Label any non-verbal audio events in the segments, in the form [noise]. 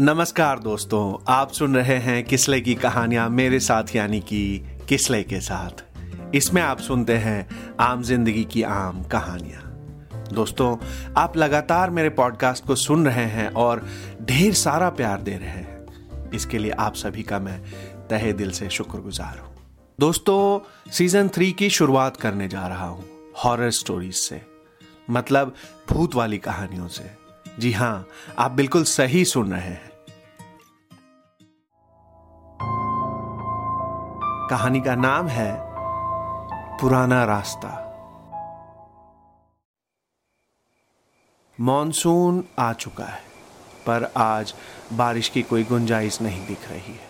नमस्कार दोस्तों, आप सुन रहे हैं किसले की कहानियाँ मेरे साथ, यानी कि किसले के साथ। इसमें आप सुनते हैं आम ज़िंदगी की आम कहानियाँ। दोस्तों, आप लगातार मेरे पॉडकास्ट को सुन रहे हैं और ढेर सारा प्यार दे रहे हैं। इसके लिए आप सभी का मैं तहे दिल से शुक्रगुजार हूँ। दोस्तों सीज़न थ्री की शुरुआत करने जा रहा हूँ हॉरर स्टोरीज से। मतलब भूत वाली कहानियों से। जी हाँ, आप बिल्कुल सही सुन रहे हैं। कहानी का नाम है पुराना रास्ता। मॉनसून आ चुका है, पर आज बारिश की कोई गुंजाइश नहीं दिख रही है।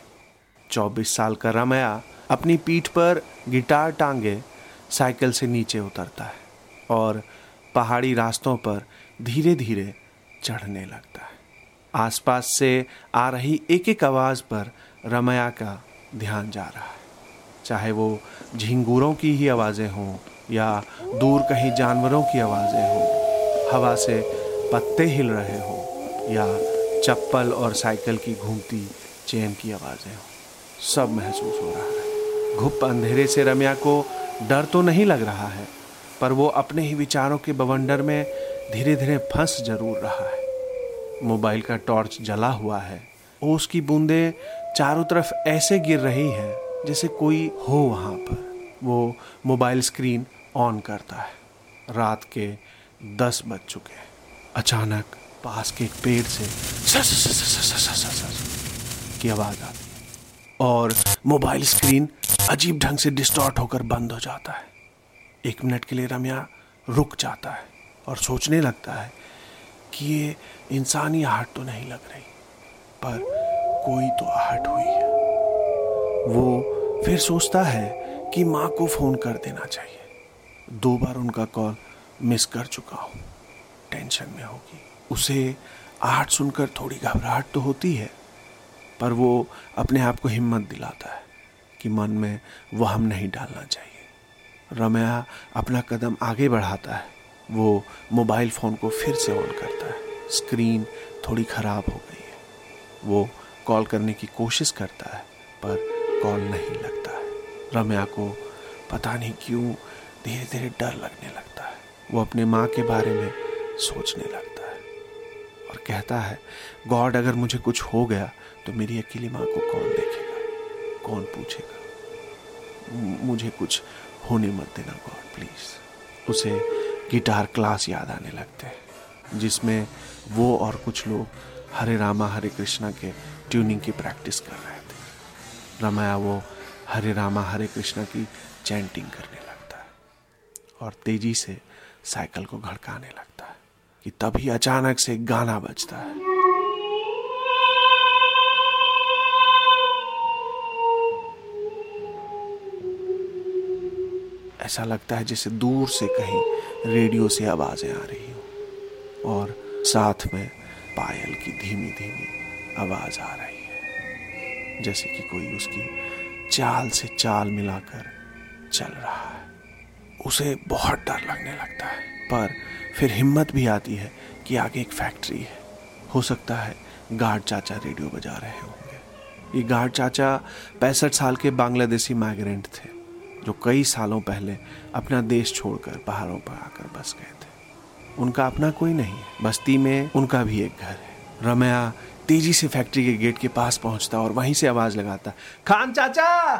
24 साल का रमया अपनी पीठ पर गिटार टांगे साइकिल से नीचे उतरता है और पहाड़ी रास्तों पर धीरे धीरे चढ़ने लगता है। आसपास से आ रही एक एक आवाज़ पर रमया का ध्यान जा रहा है। चाहे वो झिंगूरों की ही आवाज़ें हों या दूर कहीं जानवरों की आवाज़ें हों, हवा से पत्ते हिल रहे हों या चप्पल और साइकिल की घूमती चेन की आवाज़ें हों, सब महसूस हो रहा है। घुप अंधेरे से रम्या को डर तो नहीं लग रहा है पर वो अपने ही विचारों के बवंडर में धीरे धीरे फंस ज़रूर रहा है। मोबाइल का टॉर्च जला हुआ है। ओस की बूंदें चारों तरफ़ ऐसे गिर रही है जैसे कोई हो वहाँ पर। वो मोबाइल स्क्रीन ऑन करता है। रात के दस बज चुके हैं। अचानक पास के एक पेड़ से, की आवाज़ आती है। और मोबाइल स्क्रीन अजीब ढंग से डिस्टॉर्ट होकर बंद हो जाता है। एक मिनट के लिए रम्या रुक जाता है और सोचने लगता है कि ये इंसानी आहट तो नहीं लग रही, पर कोई तो आहट हुई है। वो फिर सोचता है कि माँ को फ़ोन कर देना चाहिए। दो बार उनका कॉल मिस कर चुका हूँ। टेंशन में होगी। उसे आहट सुनकर थोड़ी घबराहट तो होती है, पर वो अपने आप को हिम्मत दिलाता है कि मन में वहम नहीं डालना चाहिए। रमया अपना कदम आगे बढ़ाता है। वो मोबाइल फ़ोन को फिर से ऑन करता है। स्क्रीन थोड़ी ख़राब हो गई है। वो कॉल करने की कोशिश करता है, पर कॉल नहीं लगता है। रम्या को पता नहीं क्यों धीरे धीरे डर लगने लगता है। वो अपने माँ के बारे में सोचने लगता है और कहता है, गॉड, अगर मुझे कुछ हो गया तो मेरी अकेली माँ को कौन देखेगा? कौन पूछेगा? मुझे कुछ होने मत देना गॉड प्लीज़ उसे गिटार क्लास याद आने लगते हैं, जिसमें वो और कुछ लोग हरे रामा, हरे कृष्णा के ट्यूनिंग की प्रैक्टिस कर रहे थे। रमाया वो हरे रामा, हरे कृष्णा की चैंटिंग करने लगता है और तेज़ी से साइकिल को घड़काने लगता है कि तभी अचानक से गाना बजता है। ऐसा लगता है जैसे दूर से कहीं रेडियो से आवाज़ें आ रही हो और साथ में पायल की धीमी धीमी आवाज़ आ रही है। जैसे कि कोई उसकी चाल से चाल मिलाकर चल रहा है। उसे बहुत डर लगने लगता है, पर फिर हिम्मत भी आती है कि आगे एक फैक्ट्री है। हो सकता है गार्ड चाचा रेडियो बजा रहे होंगे। ये गार्ड चाचा पैंसठ साल के बांग्लादेशी माइग्रेंट थे। जो कई सालों पहले अपना देश छोड़कर पहाड़ों पर आकर बस गए थे। उनका अपना कोई नहीं बस्ती में उनका भी एक घर है। रमया तेज़ी से फैक्ट्री के गेट के पास पहुँचता और वहीं से आवाज़ लगाता, खान चाचा!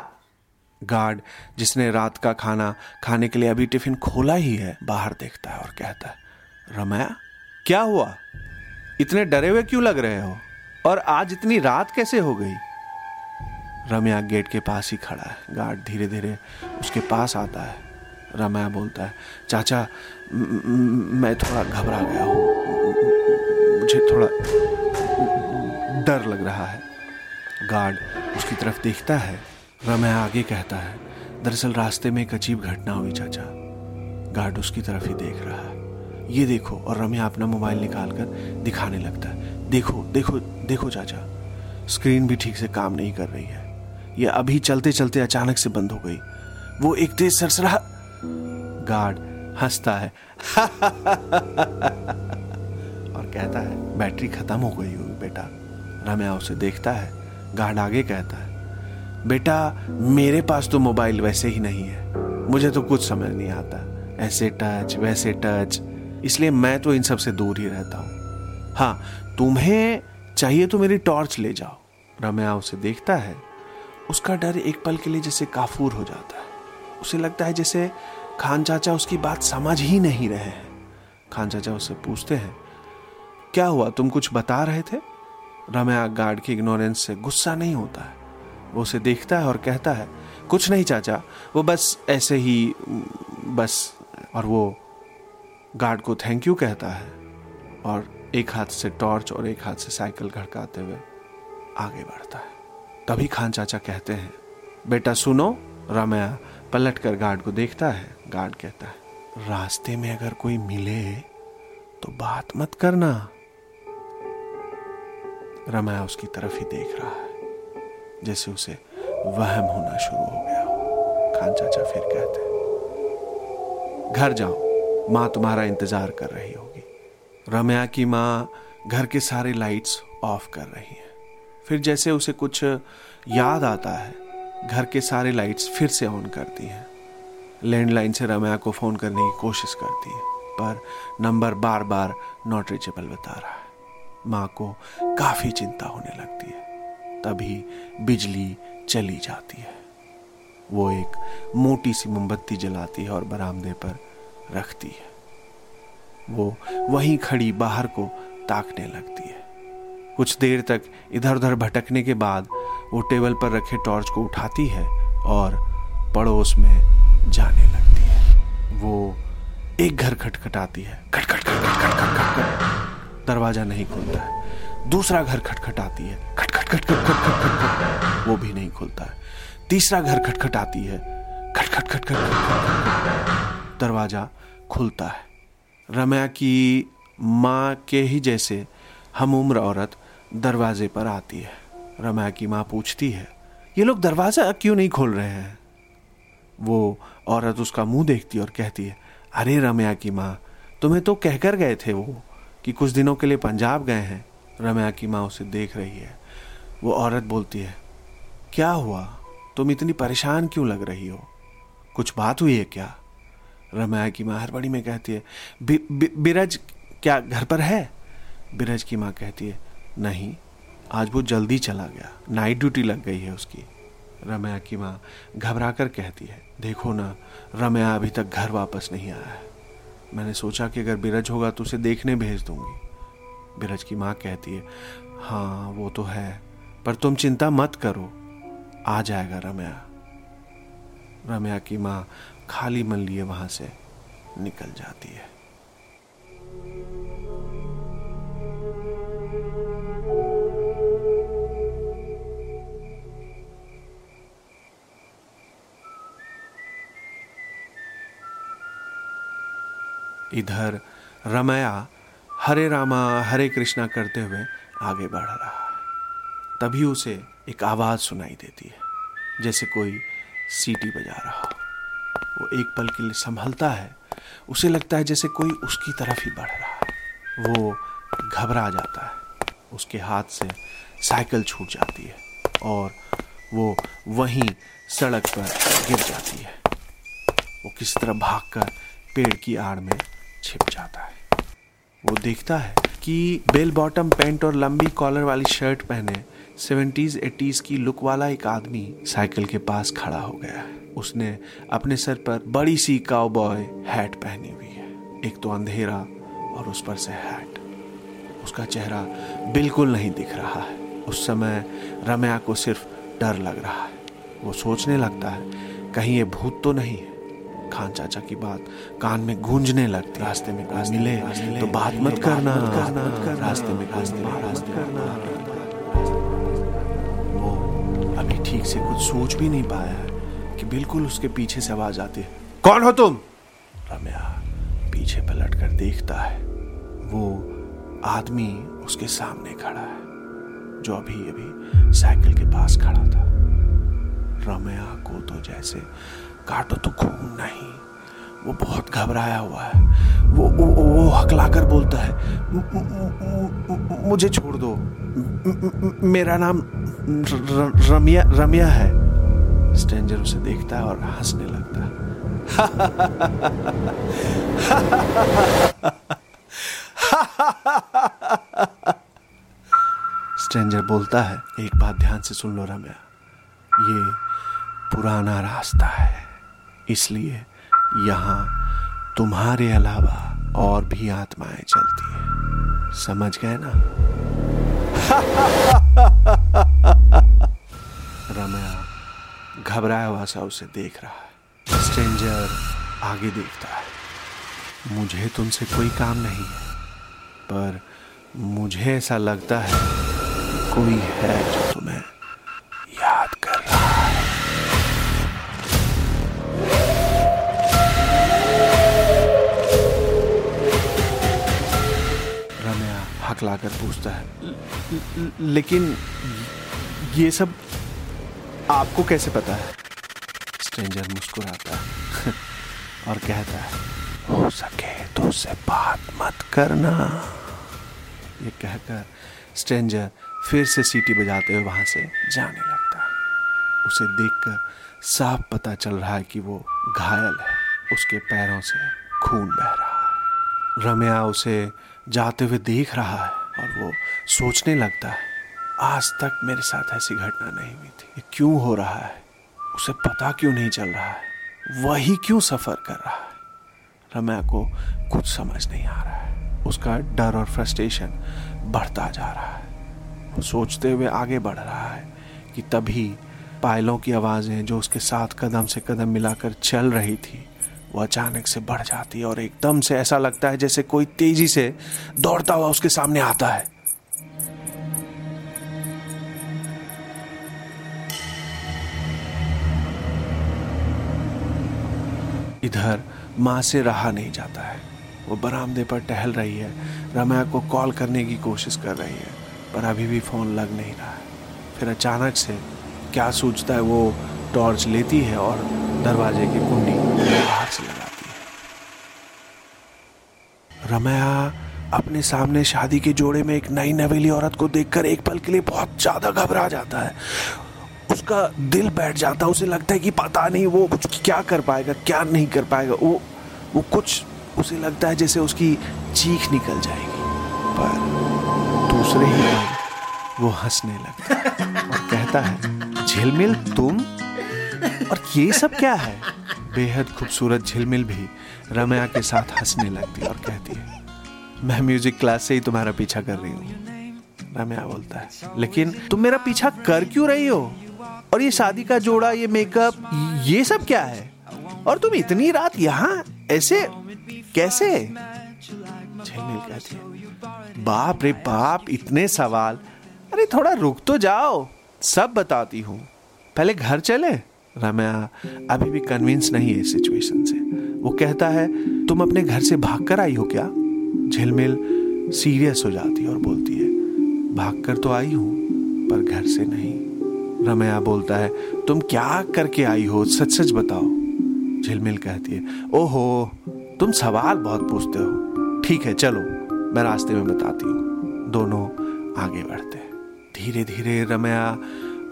गार्ड, जिसने रात का खाना खाने के लिए अभी टिफ़िन खोला ही है, बाहर देखता है और कहता है, रमया, क्या हुआ? इतने डरे हुए क्यों लग रहे हो? और आज इतनी रात कैसे हो गई? रमया गेट के पास ही खड़ा है। गार्ड धीरे धीरे उसके पास आता है। रमया बोलता है, चाचा, मैं थोड़ा घबरा गया हूँ। मुझे थोड़ा डर लग रहा है। गार्ड उसकी तरफ़ देखता है। रमया आगे कहता है, दरअसल रास्ते में एक अजीब घटना हुई, चाचा। गार्ड उसकी तरफ़ ही देख रहा है। ये देखो। और रम्या अपना मोबाइल निकाल कर दिखाने लगता है, देखो देखो देखो, चाचा। स्क्रीन भी ठीक से काम नहीं कर रही है। ये अभी चलते चलते अचानक से बंद हो गई। वो एक तेज सरसरा गार्ड हंसता है। [laughs] और कहता है, बैटरी खत्म हो गई होगी बेटा। रम्या उसे देखता है। गार्ड आगे कहता है, बेटा, मेरे पास तो मोबाइल वैसे ही नहीं है। मुझे तो कुछ समझ नहीं आता। ऐसे टच, वैसे टच। इसलिए मैं तो इन सबसे दूर ही रहता हूँ। हाँ तुम्हें चाहिए तो मेरी टॉर्च ले जाओ। रम्या उसे देखता है। उसका डर एक पल के लिए जैसे काफूर हो जाता है। उसे लगता है जैसे खान चाचा उसकी बात समझ ही नहीं रहे हैं। खान चाचा उससे पूछते हैं, क्या हुआ? तुम कुछ बता रहे थे? रम्या गार्ड की इग्नोरेंस से गुस्सा नहीं होता है। वो उसे देखता है और कहता है, कुछ नहीं चाचा, वो बस ऐसे ही, बस। और वो गार्ड को थैंक यू कहता है और एक हाथ से टॉर्च और एक हाथ से साइकिल घड़काते हुए आगे बढ़ता है। तभी खान चाचा कहते हैं, बेटा सुनो, रमया पलट कर गार्ड को देखता है। गार्ड कहता है, रास्ते में अगर कोई मिले तो बात मत करना। रमया उसकी तरफ़ ही देख रहा है, जैसे उसे वहम होना शुरू हो गया। खान चाचा फिर कहते हैं, घर जाओ, माँ तुम्हारा इंतज़ार कर रही होगी। रम्या की माँ घर के सारे लाइट्स ऑफ़ कर रही है। फिर जैसे उसे कुछ याद आता है, घर के सारे लाइट्स फिर से ऑन करती हैं। लैंडलाइन से रम्या को फ़ोन करने की कोशिश करती है, पर नंबर बार बार नॉट रीचेबल बता रहा है। माँ को काफ़ी चिंता होने लगती है। तभी बिजली चली जाती है। वो एक मोटी सी मोमबत्ती जलाती है और बरामदे पर रखती है। वो वहीं खड़ी बाहर को ताकने लगती है। कुछ देर तक इधर उधर भटकने के बाद वो टेबल पर रखे टॉर्च को उठाती है और पड़ोस में जाने लगती है वो एक घर खटखटाती है खटखट खटखट खटखट खटखट दरवाज़ा नहीं खुलता है दूसरा घर खटखटाती है खटखट खटखट खटखट खटखट वो भी नहीं खुलता है तीसरा घर खटखटाती है खटखट खटखट दरवाज़ा खुलता है रम्या की माँ के ही जैसे हम उम्र औरत दरवाजे पर आती है। रम्या की माँ पूछती है, ये लोग दरवाज़ा क्यों नहीं खोल रहे हैं? वो औरत उसका मुँह देखती और कहती है, अरे रम्या की माँ, तुम्हें तो कहकर गए थे वो कि कुछ दिनों के लिए पंजाब गए हैं। रम्या की माँ उसे देख रही है। वो औरत बोलती है, क्या हुआ? तुम इतनी परेशान क्यों लग रही हो? कुछ बात हुई है क्या? रम्या की माँ हड़बड़ी में कहती है बिरज क्या घर पर है? बिरज की माँ कहती है नहीं, आज वो जल्दी चला गया। नाइट ड्यूटी लग गई है उसकी। रम्या की माँ घबरा कर कहती है, देखो ना, रम्या अभी तक घर वापस नहीं आया है। मैंने सोचा कि अगर बिरज होगा तो उसे देखने भेज दूँगी। बिरज की माँ कहती है हाँ वो तो है, पर तुम चिंता मत करो। आ जाएगा रमया। रम्या की माँ खाली मन लिए वहाँ से निकल जाती है। इधर रमया हरे रामा, हरे कृष्णा करते हुए आगे बढ़ रहा है। तभी उसे एक आवाज़ सुनाई देती है, जैसे कोई सीटी बजा रहा हो। वो एक पल के लिए संभलता है, उसे लगता है जैसे कोई उसकी तरफ़ ही बढ़ रहा है। वो घबरा जाता है, उसके हाथ से साइकिल छूट जाती है और वो वहीं सड़क पर गिर जाती है। वो किस तरह भागकर पेड़ की आड़ में छिप जाता है। वो देखता है कि बेल बॉटम पैंट और लंबी कॉलर वाली शर्ट पहने सेवेंटीज एटीज की लुक वाला एक आदमी साइकिल के पास खड़ा हो गया है। उसने अपने सर पर बड़ी सी काउबॉय हैट पहनी हुई है। एक तो अंधेरा और उस पर से हैट उसका चेहरा बिल्कुल नहीं दिख रहा है। उस समय रम्या को सिर्फ़ डर लग रहा है। वो सोचने लगता है, कहीं ये भूत तो नहीं है। खान चाचा की बात कान में गूंजने लगती रास्ते में मिले तो बात मत करना। रास्ते में कोई मिले रास्ते करना। वो अभी ठीक से कुछ सोच भी नहीं पाया है कि बिल्कुल उसके पीछे से आवाज़ आती है। कौन हो तुम? रम्या पीछे पलट कर देखता है। वो आदमी उसके सामने खड़ा है जो अभी अभी साइकिल के पास खड़ा था। रम्या को तो जैसे काटो तो खून नहीं। वो बहुत घबराया हुआ है। वो वो, वो हकलाकर बोलता है मुझे छोड़ दो। मेरा नाम रमिया रमिया है। स्ट्रेंजर उसे देखता है और हंसने लगता है। स्ट्रेंजर बोलता है एक बात ध्यान से सुन लो रम्या। ये पुराना रास्ता है। इसलिए यहाँ तुम्हारे अलावा और भी आत्माएँ चलती हैं। समझ गए ना? [laughs] रम्या, घबराया हुआ सा उसे देख रहा है। स्ट्रेंजर आगे देखता है। मुझे तुमसे कोई काम नहीं है, पर मुझे ऐसा लगता है कोई है जो तुम्हें लाकर पूछता है। लेकिन ये सब आपको कैसे पता है? स्ट्रेंजर मुस्कुराता है [laughs] और कहता है, हो सके तो उससे बात मत करना। ये कहकर स्ट्रेंजर फिर से सीटी बजाते हुए वहाँ से जाने लगता है। उसे देखकर साफ़ पता चल रहा है कि वो घायल है। उसके पैरों से खून बह रहा है। रम्या उसे जाते हुए देख रहा है और वो सोचने लगता है, आज तक मेरे साथ ऐसी घटना नहीं हुई थी। ये क्यों हो रहा है? उसे पता क्यों नहीं चल रहा है? वही क्यों सफ़र कर रहा है? रम्या को कुछ समझ नहीं आ रहा है। उसका डर और फ्रस्ट्रेशन बढ़ता जा रहा है। वो सोचते हुए आगे बढ़ रहा है कि तभी पायलों की आवाज़ें जो उसके साथ कदम से कदम मिलाकर चल रही थी वो अचानक से बढ़ जाती है और एकदम से ऐसा लगता है जैसे कोई तेज़ी से दौड़ता हुआ उसके सामने आता है। इधर माँ से रहा नहीं जाता है। वो बरामदे पर टहल रही है। रम्या को कॉल करने की कोशिश कर रही है, पर अभी भी फ़ोन लग नहीं रहा है। फिर अचानक से क्या सोचता है वो टॉर्च लेती है और दरवाजे की कुंडी बाहर से लगाती है। रम्या अपने सामने शादी के जोड़े में एक नई नवेली औरत को देखकर एक पल के लिए बहुत ज़्यादा घबरा जाता है। उसका दिल बैठ जाता है, उसे लगता है कि पता नहीं वो कुछ क्या कर पाएगा, क्या नहीं कर पाएगा। वो वो कुछ, उसे लगता है जैसे उसकी चीख निकल जाएगी। पर दूसरे ही पल वो हंसने लगता है और कहता है, झिलमिल, तुम और ये सब क्या है? बेहद खूबसूरत झिलमिल भी रम्या के साथ हंसने लगती और कहती है, मैं म्यूज़िक क्लास से ही तुम्हारा पीछा कर रही हूँ। रम्या बोलता है, लेकिन तुम मेरा पीछा कर क्यों रही हो? और ये शादी का जोड़ा, ये मेकअप ये सब क्या है? और तुम इतनी रात यहाँ, ऐसे कैसे? झिलमिल कहती है, बाप रे बाप, इतने सवाल। अरे थोड़ा रुक तो जाओ, सब बताती हूँ। पहले घर चले रम्या अभी भी कन्विंस नहीं है इस सिचुएशन से। वो कहता है, तुम अपने घर से भाग कर आई हो क्या? झिलमिल सीरियस हो जाती है और बोलती है भाग कर तो आई हूँ, पर घर से नहीं। रमया बोलता है, तुम क्या करके आई हो? सच सच बताओ। झिलमिल कहती है, ओहो, तुम सवाल बहुत पूछते हो। ठीक है, चलो, मैं रास्ते में बताती हूँ। दोनों आगे बढ़ते हैं। धीरे धीरे रमया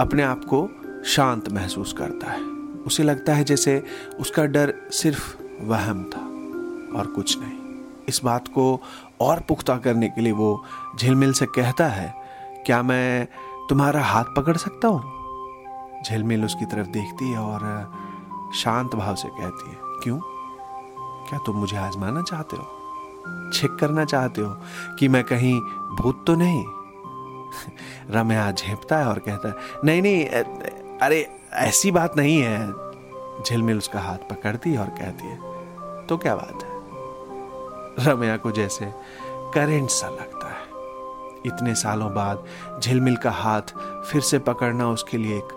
अपने आप को शांत महसूस करता है। उसे लगता है जैसे उसका डर सिर्फ़ वहम था और कुछ नहीं। इस बात को और पुख्ता करने के लिए वो झिलमिल से कहता है, क्या मैं तुम्हारा हाथ पकड़ सकता हूँ? झिलमिल उसकी तरफ़ देखती है और शांत भाव से कहती है, क्यों? क्या तुम मुझे आजमाना चाहते हो? चेक करना चाहते हो कि मैं कहीं भूत तो नहीं? [laughs] रम्या झेपता है और कहता है, नहीं नहीं अरे, ऐसी बात नहीं है। झिलमिल उसका हाथ पकड़ती और कहती है तो क्या बात है? रम्या को जैसे करेंट सा लगता है। इतने सालों बाद झिलमिल का हाथ फिर से पकड़ना उसके लिए एक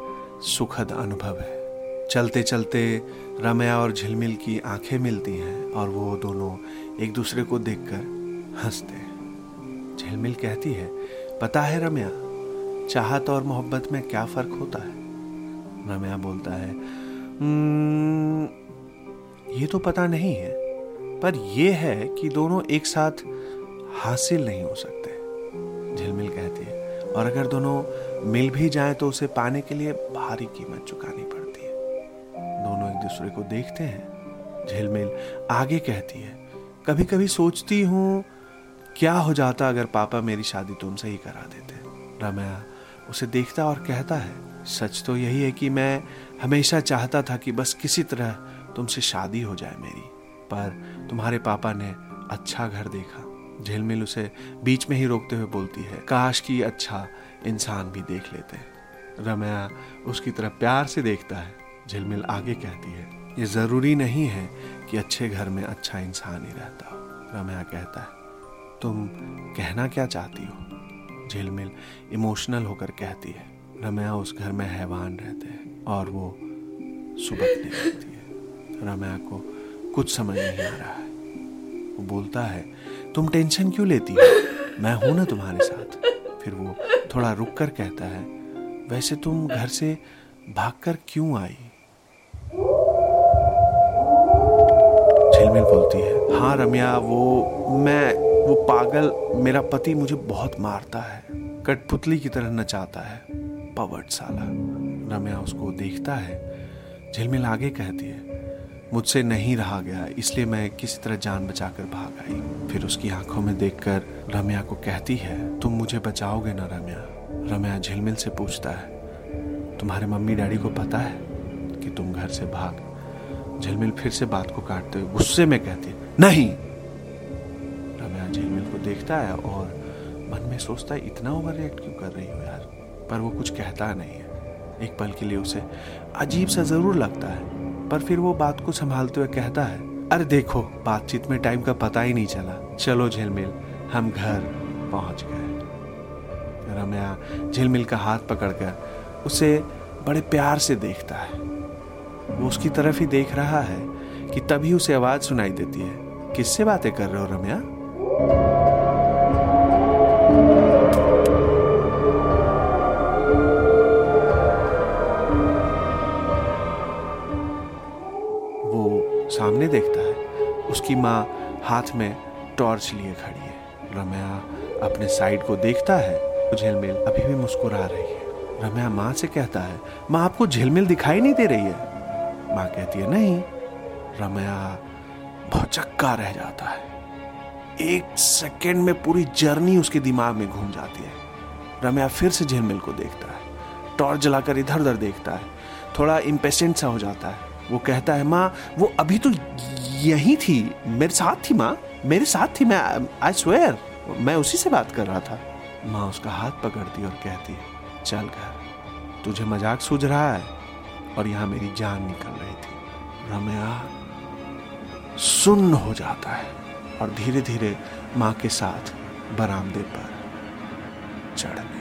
सुखद अनुभव है। चलते चलते रम्या और झिलमिल की आँखें मिलती हैं और वो दोनों एक दूसरे को देखकर हँसते हैं। झिलमिल कहती है, पता है रम्या, चाहत और मोहब्बत में क्या फ़र्क होता है? रम्या बोलता है ये तो पता नहीं है, पर यह है कि दोनों एक साथ हासिल नहीं हो सकते, झिलमिल कहती है। और अगर दोनों मिल भी जाएँ तो उसे पाने के लिए भारी कीमत चुकानी पड़ती है। दोनों एक दूसरे को देखते हैं, झिलमिल आगे कहती है कभी कभी सोचती हूँ, क्या हो जाता अगर पापा मेरी शादी तुमसे ही करा देते? रमया उसे देखता और कहता है सच तो यही है कि मैं हमेशा चाहता था कि बस किसी तरह तुमसे शादी हो जाए मेरी, पर तुम्हारे पापा ने अच्छा घर देखा। झिलमिल उसे बीच में ही रोकते हुए बोलती है, काश की अच्छा इंसान भी देख लेते। रमया उसकी तरफ़ प्यार से देखता है। झिलमिल आगे कहती है, ये ज़रूरी नहीं है कि अच्छे घर में अच्छा इंसान ही रहता हो। रमया कहता है, तुम कहना क्या चाहती हो? झिलमिल इमोशनल होकर कहती है रमया उस घर में हैवान रहते हैं और वो सुबकने लगती है। रमया को कुछ समझ नहीं आ रहा है। वो बोलता है, तुम टेंशन क्यों लेती हो? मैं हूँ ना तुम्हारे साथ। फिर वो थोड़ा रुक कर कहता है, वैसे तुम घर से भागकर क्यों आई? झिलमिल बोलती है हाँ रम्या, वो, मैं, वो पागल मेरा पति मुझे बहुत मारता है। कठपुतली की तरह नचाता है। पवट साला रम्या उसको देखता है, झिलमिल आगे कहती है, मुझसे नहीं रहा गया, इसलिए मैं किसी तरह जान बचाकर भाग आई। फिर उसकी आँखों में देखकर रम्या को कहती है, तुम मुझे बचाओगे ना रम्या? रम्या झिलमिल से पूछता है, तुम्हारे मम्मी डैडी को पता है कि तुम घर से भाग? झिलमिल फिर से बात को काटते हुए, गुस्से में कहती है, नहीं! रम्या झिलमिल को देखता है और मन में सोचता है, इतना ओवर रिएक्ट क्यों कर रही हो यार? पर वो कुछ कहता नहीं है। एक पल के लिए उसे अजीब सा ज़रूर लगता है, पर फिर वो बात को संभालते हुए कहता है, अरे देखो, बातचीत में टाइम का पता ही नहीं चला। चलो झिलमिल, हम घर पहुँच गए। रम्या झिलमिल का हाथ पकड़कर उसे बड़े प्यार से देखता है। वो उसकी तरफ़ ही देख रहा है कि तभी उसे आवाज़ सुनाई देती है। किससे बातें कर रहे हो रम्या? सामने देखता है। उसकी माँ हाथ में टॉर्च लिए खड़ी है। रम्या अपने साइड को देखता है। झिलमिल अभी भी मुस्कुरा रही है। रम्या माँ से कहता है, माँ, आपको झिलमिल दिखाई नहीं दे रही है? माँ कहती है, नहीं। रम्या बहुत चक्का रह जाता है। एक सेकेंड में पूरी जर्नी उसके दिमाग में घूम जाती है। रम्या फिर से झिलमिल को देखता है। टॉर्च जलाकर इधर उधर देखता है। थोड़ा इम्पेशेंट सा हो जाता है। वो कहता है, माँ, वो अभी तो यही थी, मेरे साथ थी, माँ, मेरे साथ थी, मैं आई स्वेयर मैं उसी से बात कर रहा था। माँ उसका हाथ पकड़ती और कहती है चल घर, तुझे मज़ाक सूझ रहा है और यहाँ मेरी जान निकल रही थी। रम्या सुन्न हो जाता है और धीरे धीरे माँ के साथ बरामदे पर चढ़ने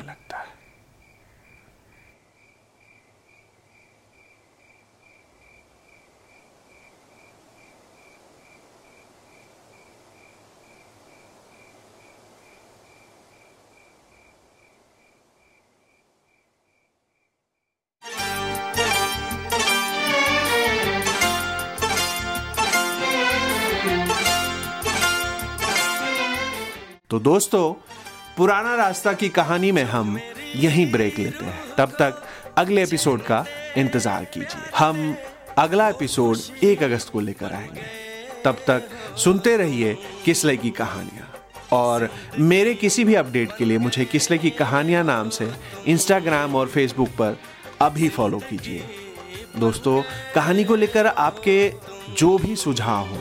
तो दोस्तों, पुराना रास्ता की कहानी में हम यहीं ब्रेक लेते हैं। तब तक अगले एपिसोड का इंतज़ार कीजिए। हम अगला एपिसोड एक अगस्त को लेकर आएँगे। तब तक सुनते रहिए किसले की कहानियाँ। और मेरे किसी भी अपडेट के लिए मुझे किसले की कहानियाँ नाम से इंस्टाग्राम और फेसबुक पर अभी फॉलो कीजिए। दोस्तों, कहानी को लेकर आपके जो भी सुझाव हो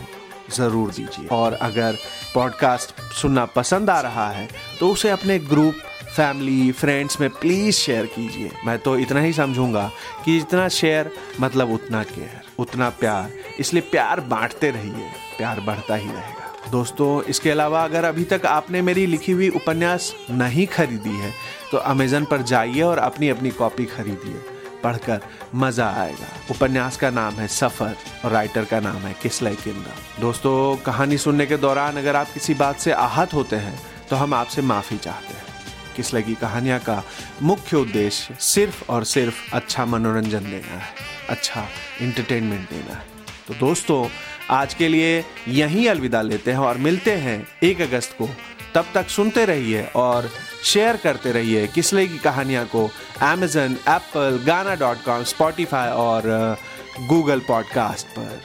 ज़रूर दीजिए। और अगर पॉडकास्ट सुनना पसंद आ रहा है तो उसे अपने ग्रुप फैमिली फ्रेंड्स में प्लीज़ शेयर कीजिए। मैं तो इतना ही समझूँगा कि जितना शेयर मतलब उतना केयर उतना प्यार। इसलिए प्यार बांटते रहिए, प्यार बढ़ता ही रहेगा। दोस्तों, इसके अलावा अगर अभी तक आपने मेरी लिखी हुई उपन्यास नहीं खरीदी है तो अमेजन पर जाइए और अपनी अपनी कॉपी खरीदिए। पढ़कर मज़ा आएगा। उपन्यास का नाम है सफ़र और राइटर का नाम है किसलाई किंदा दोस्तों, कहानी सुनने के दौरान अगर आप किसी बात से आहत होते हैं तो हम आपसे माफ़ी चाहते हैं। किसलाई की कहानियाँ का मुख्य उद्देश्य सिर्फ़ और सिर्फ़ अच्छा मनोरंजन देना है अच्छा इंटरटेनमेंट देना है। तो दोस्तों, आज के लिए यहीं अलविदा लेते हैं और मिलते हैं एक अगस्त को। तब तक सुनते रहिए और शेयर करते रहिए किसले की कहानियाँ को Amazon Apple Gaana dot com Spotify और uh, गूगल पॉडकास्ट पर।